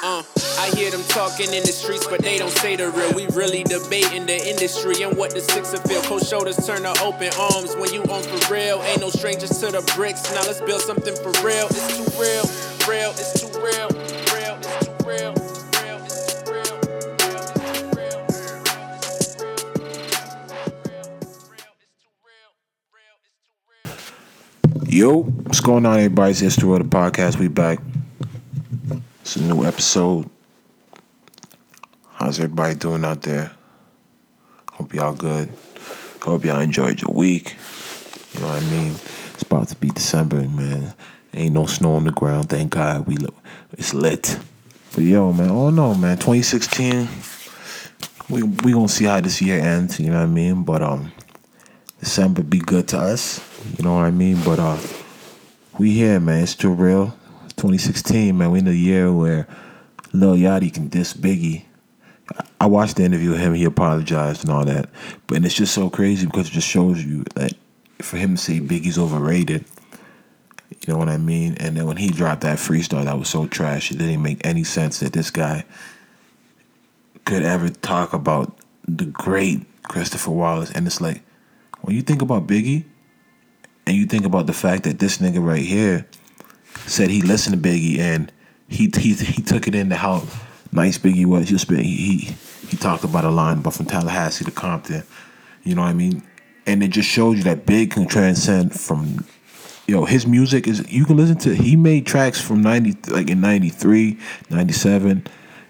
Uh, I hear them talking in the streets, but they don't say the real. We really debating the industry and what the six of feel. Cold shoulders turn to open arms when you on for real. Ain't no strangers to the bricks. Now let's build something for real. It's too real, real, it's too real, real, it's too real. Yo, what's going on, everybody? It's History of the Podcast. We back. A new episode. How's everybody doing out there? Hope y'all good. Hope y'all enjoyed your week. You know what I mean? It's about to be December, man. Ain't no snow on the ground. Thank God. We look, it's lit. But yo, man, oh no, man. 2016. We we gonna see how this year ends. You know what I mean? But um, December be good to us. You know what I mean? But uh, we here, man. It's too real. 2016, man. We in the year where Lil Yachty can diss Biggie. I watched the interview with him. He apologized and all that. But it's just so crazy because it just shows you that for him to say Biggie's overrated, you know what I mean? And then when he dropped that freestyle, that was so trash. It didn't make any sense that this guy could ever talk about the great Christopher Wallace. And it's like, when you think about Biggie, and you think about the fact that this nigga right here said he listened to Biggie and he he he took it into how nice Biggie was. He was he he, he talked about a line but from Tallahassee to Compton. You know what I mean? And it just shows you that Big can transcend from you know, his music is you can listen to he made tracks from 90 like in 93, 97,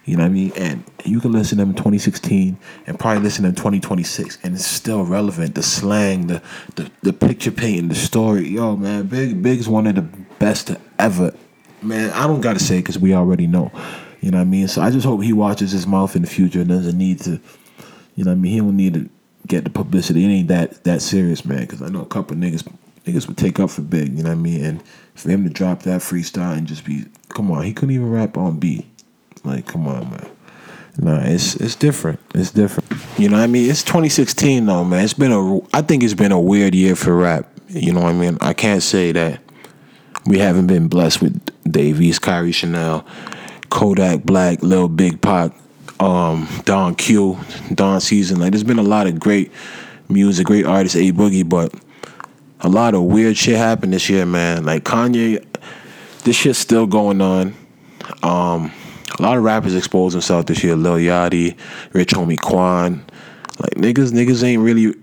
you know what I mean? And you can listen to them in 2016 and probably listen to them in 2026 and it's still relevant. The slang, the the, the picture painting, the story. Yo, man, Big Big's one of the best ever. Man, I don't got to say because we already know. You know what I mean? So I just hope he watches his mouth in the future and doesn't need to, you know what I mean? He don't need to get the publicity. It ain't that that serious, man, because I know a couple niggas niggas would take up for Big, you know what I mean? And for him to drop that freestyle and just be, come on, he couldn't even rap on beat. Like, come on, man. Nah, it's it's different. It's different. You know what I mean? It's 2016 though, man. It's been a I think it's been a weird year for rap. You know what I mean? I can't say that we haven't been blessed with Dave East, Kyrie Chanel, Kodak Black, Lil Big Pop, um, Don Q, Don Season. Like there's been a lot of great music, great artists, A Boogie, but a lot of weird shit happened this year, man. Like Kanye, this shit's still going on. Um, a lot of rappers exposed themselves this year. Lil Yachty, Rich Homie Quan. Like niggas, niggas ain't really,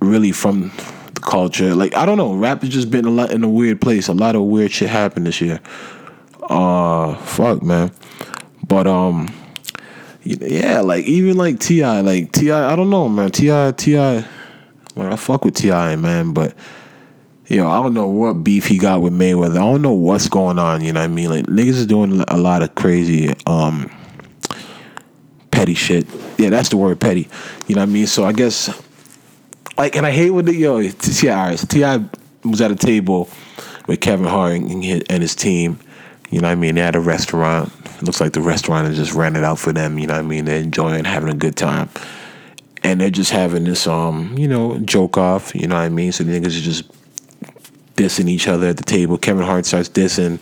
really from the culture. Like I don't know, rap has just been a lot in a weird place. A lot of weird shit happened this year. Uh, fuck, man. But um, yeah, like even like T.I., like T.I., I don't know, man. T.I., Ti. Well, I fuck with T.I., man, but know, I don't know what beef he got with Mayweather. I don't know what's going on. You know what I mean? Like niggas is doing a lot of crazy, um, petty shit. Yeah, that's the word, petty. You know what I mean? So I guess, like, and I hate when the yo Ti. So T.I. was at a table with Kevin Hart and his, and his team. You know what I mean? They had a restaurant. It looks like the restaurant is just rented out for them. You know what I mean? They're enjoying, having a good time and they're just having this um you know joke off you know what i mean so the niggas are just dissing each other at the table kevin hart starts dissing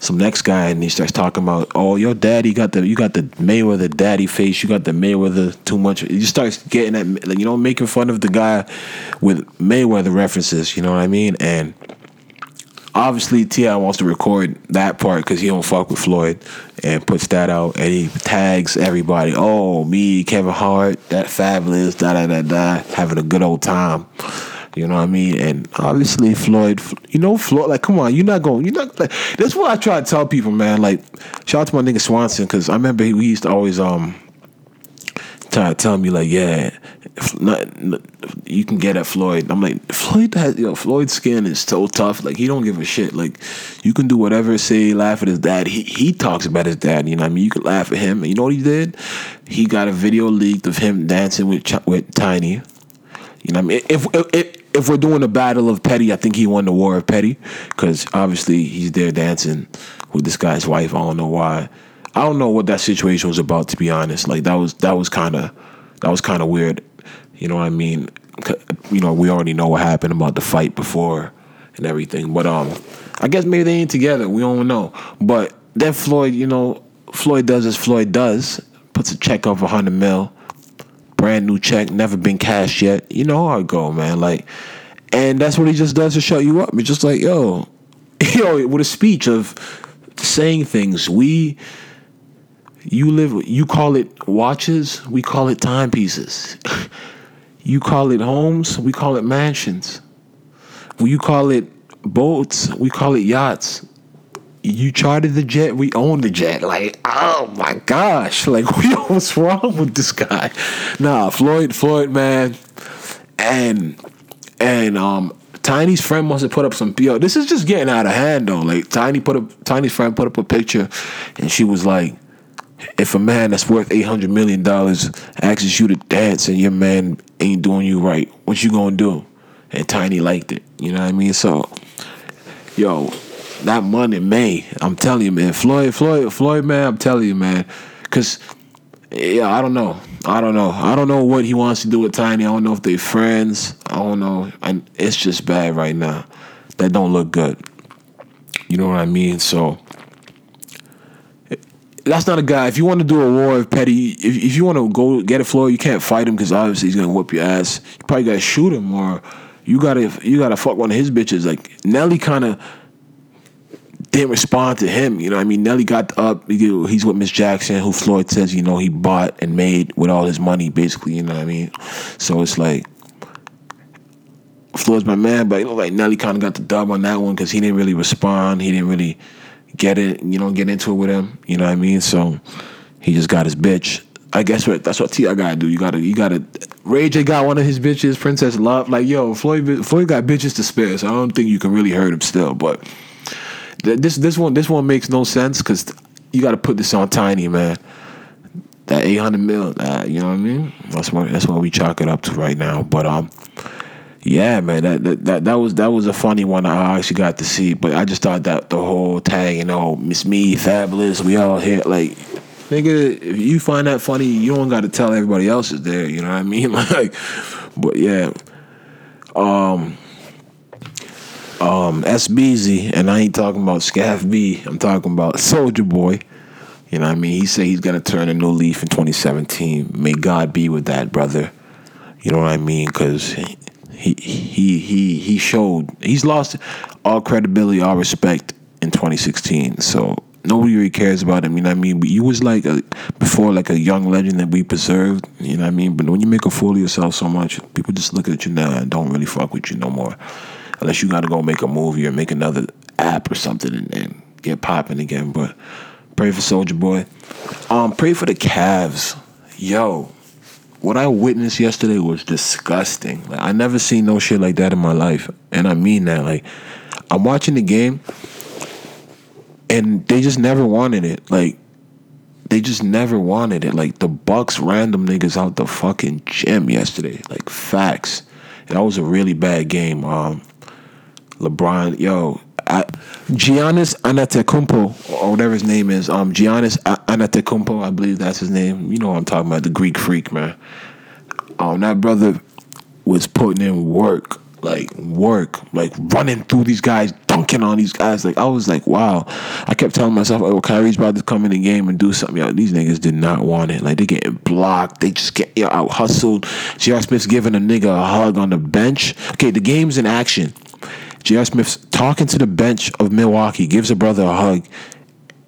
some next guy and he starts talking about oh your daddy got the you got the mayweather daddy face you got the mayweather too much he just starts getting at like you know making fun of the guy with mayweather references you know what i mean and obviously T.I. wants to record that part because he don't fuck with Floyd, and puts that out, and he tags everybody. Oh, me, Kevin Hart, that Fabolous, da da da da, having a good old time. You know what I mean? And obviously Floyd, you know Floyd. Like, come on, you're not going. You're not. Like, that's what I try to tell people, man. Like, shout out to my nigga Swanson because I remember he, he used to always um try to tell me like, yeah, if not, you can get at Floyd. I'm like, Floyd has, yo, Floyd's skin is so tough. Like, he don't give a shit. Like, you can do whatever, say, laugh at his dad. He he talks about his dad. You know what I mean? You can laugh at him. And you know what he did? He got a video leaked of him dancing with with Tiny. You know what I mean? If if if we're doing a battle of petty, I think he won the war of petty because obviously he's there dancing with this guy's wife. I don't know why. I don't know what that situation was about. To be honest, like that was that was kind of that was kind of weird. You know what I mean? You know, we already know what happened about the fight before and everything. But um, I guess maybe they ain't together. We don't know. But then Floyd, you know, Floyd does as Floyd does, puts a check of a hundred mil, brand new check, never been cashed yet. You know how go, man. Like, and that's what he just does to shut you up. It's just like, yo, yo, with a speech of saying things. We, you live, you call it watches, we call it timepieces. you call it homes, we call it mansions. You call it boats, we call it yachts. You chartered the jet, we own the jet. Like, oh my gosh, like, what's wrong with this guy? Nah, Floyd, Floyd, man, and and um, Tiny's friend must have put up some yo. This is just getting out of hand though. Like Tiny put up, Tiny's friend put up a picture, and she was like, "If a man that's worth eight hundred million dollars asks you to dance and your man ain't doing you right, what you gonna do?" And Tiny liked it. You know what I mean? So, yo, that money, May. I'm telling you, man. Floyd, Floyd, Floyd, man. I'm telling you, man. Cause yeah, I don't know. I don't know. I don't know what he wants to do with Tiny. I don't know if they friends. I don't know. And it's just bad right now. That don't look good. You know what I mean? So that's not a guy. If you want to do a war of petty, if, if you want to go get a Floyd, you can't fight him because obviously he's gonna whoop your ass. You probably gotta shoot him or you gotta you gotta fuck one of his bitches. Like Nelly kind of didn't respond to him. You know, I mean, Nelly got up. He's with Miss Jackson, who Floyd says, you know, he bought and made with all his money, basically. You know what I mean? So it's like Floyd's my man, but you know, like Nelly kind of got the dub on that one because he didn't really respond. He didn't really get it, you know, get into it with him. You know what I mean? So he just got his bitch. I guess what that's what T.I. gotta do. You gotta you gotta Ray J got one of his bitches, Princess Love. Like yo, Floyd Floyd got bitches to spare, so I don't think you can really hurt him still. But this this one this one makes no sense because you got to put this on Tiny, man. That eight hundred mil, that, you know what I mean? That's what that's what we chalk it up to right now. But um, yeah, man, that that that was that was a funny one I actually got to see. But I just thought that the whole tag, you know, Miss Me, Fabolous, we all here, like, nigga, if you find that funny, you don't got to tell everybody else is there. You know what I mean? Like, but yeah, um um, SBZ, and I ain't talking about Scaff B. I'm talking about Soldier Boy. You know what I mean? He said he's gonna turn a new leaf in 2017. May God be with that brother. You know what I mean? Because he he he he showed he's lost all credibility, all respect in 2016. So nobody really cares about him. You know what I mean? But you was like a, before like a young legend that we preserved. You know what I mean? But when you make a fool of yourself so much, people just look at you now and don't really fuck with you no more unless you got to go make a movie or make another app or something and, and get popping again. But pray for Soldier Boy. Um, pray for the Cavs. Yo, what I witnessed yesterday was disgusting. Like I never seen no shit like that in my life, and I mean that. Like I'm watching the game, and they just never wanted it. Like they just never wanted it. Like the Bucks random niggas out the fucking gym yesterday. Like facts. That was a really bad game. Um, LeBron, yo, I, Giannis Antetokounmpo or whatever his name is, um, Giannis Antetokounmpo, I believe that's his name. You know what I'm talking about, the Greek freak, man. Um, that brother was putting in work, like work, like running through these guys, dunking on these guys. Like I was like, wow. I kept telling myself, oh, Kyrie's about to come in the game and do something. Yo, these niggas did not want it. Like they getting blocked. They just get out hustled. J.R. Smith's giving a nigga a hug on the bench. Okay, the game's in action. J.R. Smith's talking to the bench of Milwaukee, gives a brother a hug,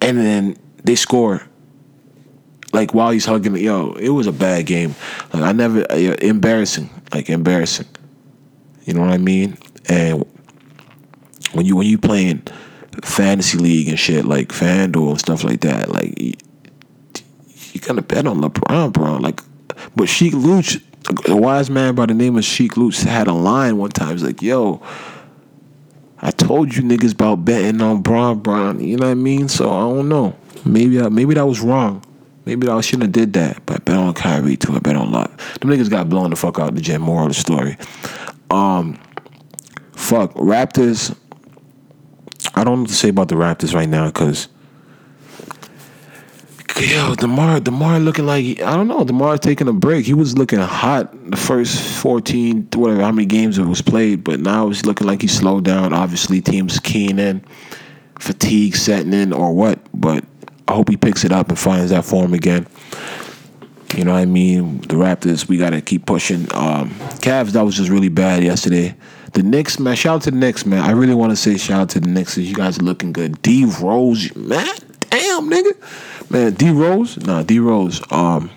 and then they score. Like while he's hugging, yo, it was a bad game. Like I never, uh, embarrassing, like embarrassing. You know what I mean? And when you when you playing fantasy league and shit like FanDuel and stuff like that, like you, you gotta bet on LeBron, bro. Like, but Sheek Louch, a wise man by the name of Sheek Louch, had a line one time. He's like, "Yo, I told you niggas about betting on Bron Bron. You know what I mean? So I don't know. Maybe I, maybe that was wrong. Maybe I shouldn't have did that. But I bet on Kyrie too. I bet on Love. Them niggas got blown the fuck out the gym. Moral of the story. Um, fuck Raptors. I don't know what to say about the Raptors right now because yo, Demar, Demar looking like I don't know. Demar taking a break. He was looking hot the first fourteen, whatever how many games it was played, but now it's looking like he slowed down. Obviously, teams keen in. fatigue setting in or what, but I hope he picks it up and finds that form again. You know what I mean? The Raptors, we gotta keep pushing. Um, Cavs, that was just really bad yesterday. The Knicks, man, shout out to the Knicks, man. I really want to say shout out to the Knicks. You guys are looking good. D Rose, man, damn, nigga, man. D Rose, nah, D Rose. Um,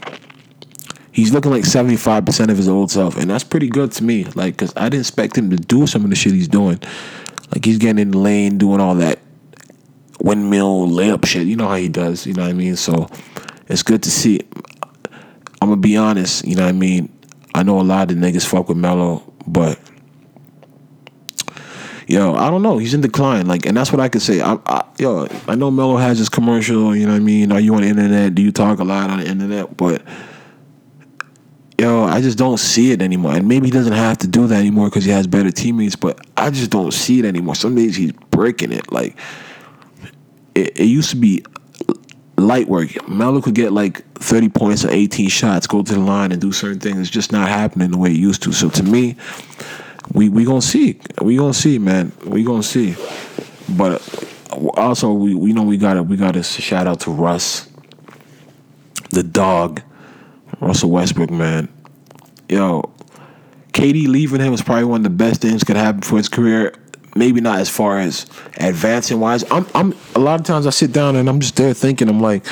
he's looking like seventy five percent of his old self, and that's pretty good to me. Like, cause I didn't expect him to do some of the shit he's doing. Like he's getting in the lane, doing all that windmill layup shit. You know how he does. You know what I mean? So it's good to see. I'm gonna be honest. You know what I mean? I know a lot of the niggas fuck with Melo, but yo, I don't know. He's in decline. Like, and that's what I could say. I, I yo, I know Melo has his commercial. You know what I mean? Are you on the internet? Do you talk a lot on the internet? But yo, I just don't see it anymore. And maybe he doesn't have to do that anymore because he has better teammates. But I just don't see it anymore. Some days he's breaking it. Like it, it used to be light work. Melo could get like 30 points or 18 shots, go to the line and do certain things. It's just not happening the way it used to. So to me, we we gonna see. We gonna see, man. We gonna see. But also, we we know we gotta we gotta shout out to Russ, the dog, Russell Westbrook, man. Yo, KD leaving him is probably one of the best things could happen for his career maybe not as far as advancing wise. I'm I'm a lot of times I sit down and I'm just there thinking I'm like,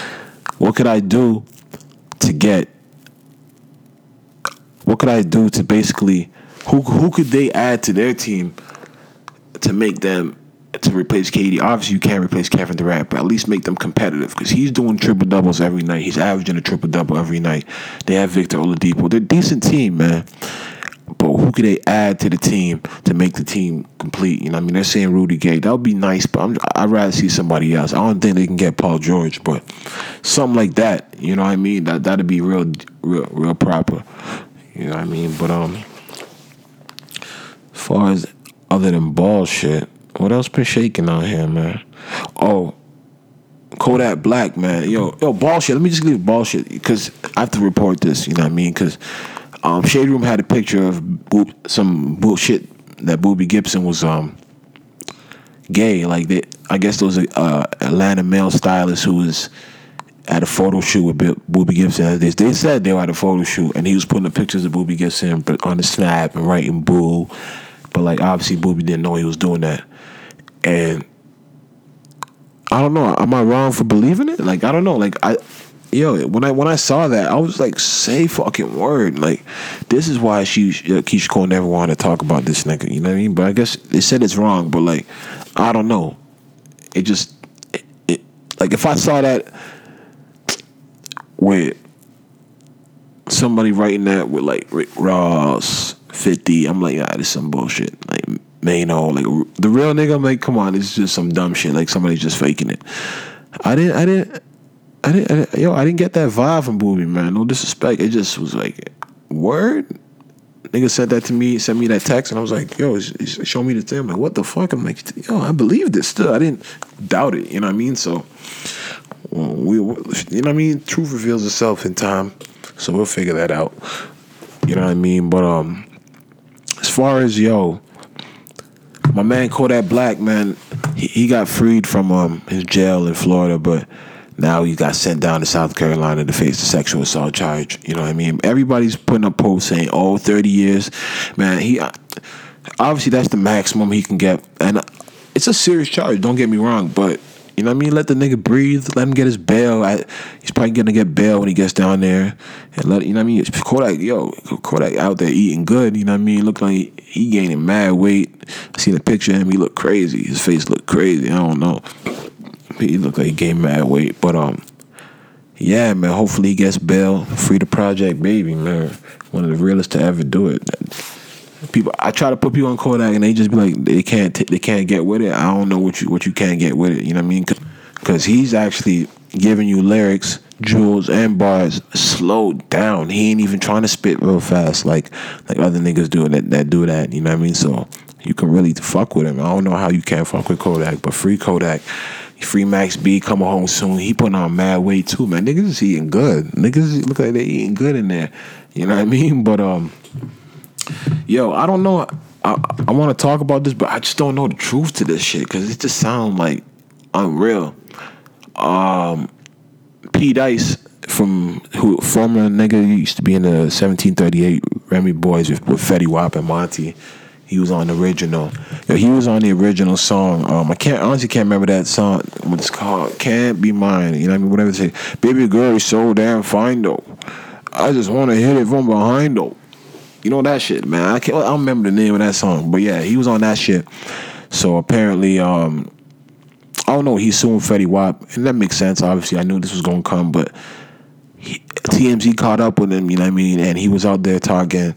what could I do to get what could I do to basically who who could they add to their team to make them to replace KD? Obviously, you can't replace Kevin Durant, but at least make them competitive because he's doing triple doubles every night. He's averaging a triple double every night. They have Victor Oladipo. They're a decent team, man. But who could they add to the team to make the team complete? You know, I mean, they're saying Rudy Gay. That would be nice, but I'm, I'd rather see somebody else. I don't think they can get Paul George, but something like that. You know what I mean? That that'd be real, real, real proper. You know what I mean? But um, far as other than ball shit, what else been shaking out here, man? Oh, Kodak Black, man. Yo, yo, ball shit. Let me just leave ball shit because I have to report this. You know what I mean? Because um, Shade Room had a picture of some bullshit that Boobie Gibson was um gay. Like they, I guess a uh, Atlanta male stylist who was at a photo shoot with Boobie Gibson. They, they said they were at a photo shoot, and he was putting the pictures of Boobie Gibson on the snap and writing "boo," but like obviously Boobie didn't know he was doing that, and I don't know. Am I wrong for believing it? Like I don't know. Like I yo, when I when I saw that, I was like, say fucking word. Like, this is why she uh, Keyshia Cole never wanted to talk about this nigga. You know what I mean? But I guess they said it's wrong. But like, I don't know. It just, it like if I saw that with somebody writing that with like Rick Ross, Fifty, I'm like, ah, this some bullshit. Like Mano, like the real nigga. I'm like, come on, it's just some dumb shit. Like somebody's just faking it. I didn't. I didn't. I didn't, I didn't, yo, I didn't get that vibe from Boobie, man. No disrespect. It just was like, word. Nigga said that to me, sent me that text, and I was like, yo, show me the thing. I'm like, what the fuck? I'm like, yo, I believe this still. I didn't doubt it. You know what I mean? So, we, you know what I mean? Truth reveals itself in time. So we'll figure that out. You know what I mean? But um, as far as yo, my man Kodak Black, man, he, he got freed from um his jail in Florida, but now he got sent down to South Carolina to face the sexual assault charge. You know what I mean? Everybody's putting up posts saying, "Oh, 30 years." Man, he obviously that's the maximum he can get, and it's a serious charge. Don't get me wrong, but you know what I mean? Let the nigga breathe. Let him get his bail. I, he's probably gonna get bail when he gets down there. And let you know what I mean? Kodak, yo, Kodak out there eating good. You know what I mean? Look like he, he gaining mad weight. I seen a picture of him. He looked crazy. His face looked crazy. I don't know. He looked like he gained mad weight. But um, yeah, man. Hopefully he gets bail. Free the project, baby, man. One of the realest to ever do it. People, I try to put people on Kodak, and they just be like, they can't, t- they can't get with it. I don't know what you, what you can't get with it. You know what I mean? Because he's actually giving you lyrics, jewels, and bars slowed down. He ain't even trying to spit real fast like like other niggas do that that do that. You know what I mean? So you can really fuck with him. I don't know how you can't fuck with Kodak, but free Kodak. Free Max B coming home soon. He putting on mad weight too, man. Niggas is eating good. Niggas look like they eating good in there. You know what I mean? But um, yo, I don't know. I I want to talk about this, but I just don't know the truth to this shit because it just sounds like unreal. Um, P Dice from who former nigga used to be in the 1738 Remy Boyz with, with Fetty Wap and Monty. He was on the original. Yo, he was on the original song. Um, I can't honestly can't remember that song. What it's called? Can't be mine. You know what I mean? Whatever. Baby girl, you're so damn fine though. I just want to hit it from behind though. You know that shit, man. I can't. I don't remember the name of that song, but yeah, he was on that shit. So apparently, um, I don't know. He's suing Fetty Wap, and that makes sense. Obviously, I knew this was gonna come, but he, TMZ caught up with him. You know what I mean? And he was out there talking,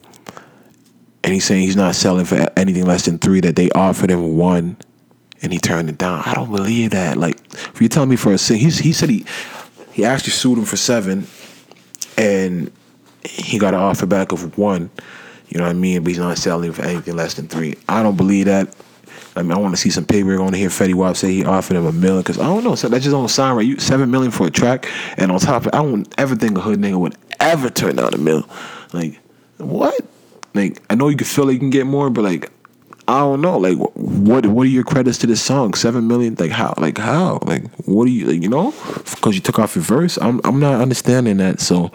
and he's saying he's not selling for anything less than three. That they offered him one, and he turned it down. I don't believe that. Like, if you're telling me for a sing, he said he he actually sued him for seven, and he got an offer back of one. You know what I mean? But he's not selling for anything less than three. I don't believe that. I mean, I want to see some paper. Want to hear Fetty Wap say he offered him a million because I don't know. So that just don't sound right. You seven million for a track, and on top of it, I don't ever think a hood nigga would ever turn down a mill. Like what? Like I know you can feel like you can get more, but like I don't know. Like what? What are your credits to this song? Seven million? Like how? Like how? Like what do you? Like, you know? Because you took off your verse. I'm I'm not understanding that. So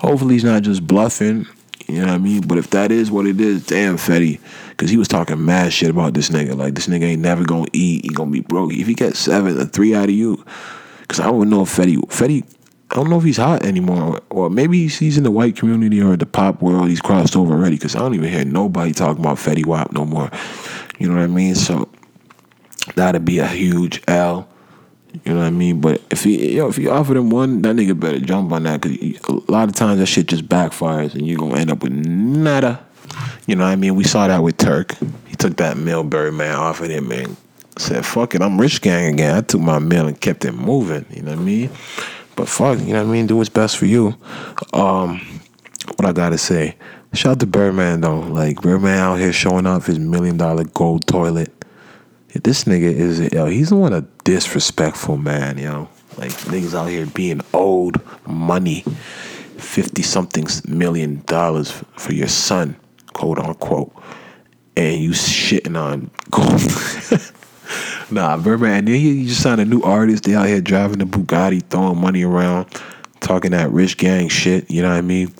hopefully he's not just bluffing. You know what I mean? But if that is what it is, damn Fetty, because he was talking mad shit about this nigga. Like this nigga ain't never gonna eat. He gonna be broke. If he gets seven, a three out of you, because I don't know if Fetty, Fetty, I don't know if he's hot anymore, or maybe he's, he's in the white community or the pop world. He's crossed over already. Because I don't even hear nobody talking about Fetty Wap no more. You know what I mean? So that'd be a huge L. You know what I mean? But if he, yo, if you offer them one, that nigga better jump on that because a lot of times that shit just backfires and you're gonna end up with nada. You know what I mean? We saw that with Turk. He took that mill man offered him and said, "Fuck it, I'm rich gang again." I took my mill and kept it moving. You know what I mean? But fuck, you know what I mean? Do what's best for you. Um, what I gotta say, shout out to Birdman though. Like Birdman out here showing off his million dollar gold toilet. This nigga is yo, he's one a disrespectful man, yo. Like niggas out here being owed money, fifty something million dollars for your son, quote unquote, and you shitting on nah, Birdman. And then he just signed a new artist. They out here driving the Bugatti, throwing money around, talking that rich gang shit. You know what I mean?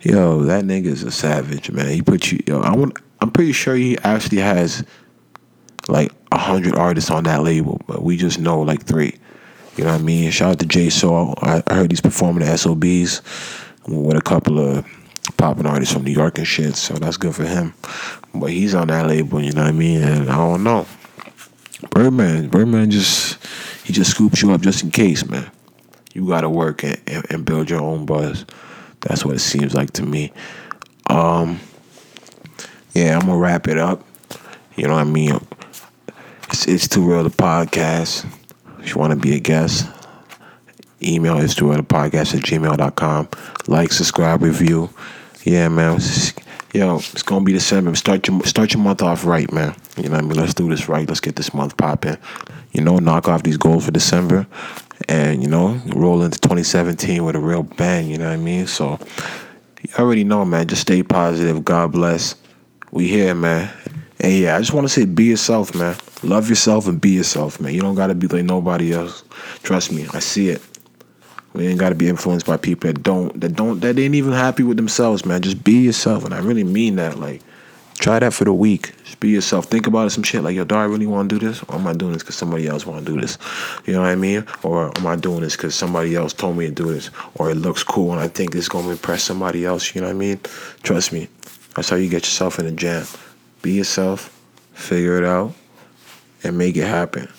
Yo, that nigga's a savage, man. He put you. Yo, I want. I'm pretty sure he actually has like a hundred artists on that label, but we just know like three. You know what I mean? Shout out to Jay Saul. I, I heard he's performing at SOBs with a couple of popping artists from New York and shit, so that's good for him. But he's on that label, you know what I mean? And I don't know. Birdman, Birdman just he just scoops you up just in case, man. You gotta work and, and, and build your own buzz. That's what it seems like to me. Um, yeah, I'm gonna wrap it up. You know what I mean? It's, it's too real to podcast. If you want to be a guest, email is too real to podcast at gmail.com. Like, subscribe, review. Yeah, man. yo, it's gonna be December. Start your start your month off right, man. You know what I mean? Let's do this right. Let's get this month popping. You know, knock off these goals for December, and you know, roll into 2017 with a real bang. You know what I mean? So, you already know, man. Just stay positive. God bless. We here, man. And yeah, I just want to say, be yourself, man. Love yourself and be yourself, man. You don't gotta be like nobody else. Trust me, I see it. We ain't gotta be influenced by people that don't that don't that ain't even happy with themselves, man. Just be yourself, and I really mean that. Like, try that for the week. Just be yourself. Think about it, some shit like, yo, do I really want to do this, or am I doing this because somebody else want to do this? You know what I mean? Or am I doing this because somebody else told me to do this, or it looks cool and I think it's gonna impress somebody else? You know what I mean? Trust me, that's how you get yourself in a jam. Be yourself, figure it out, and make it happen.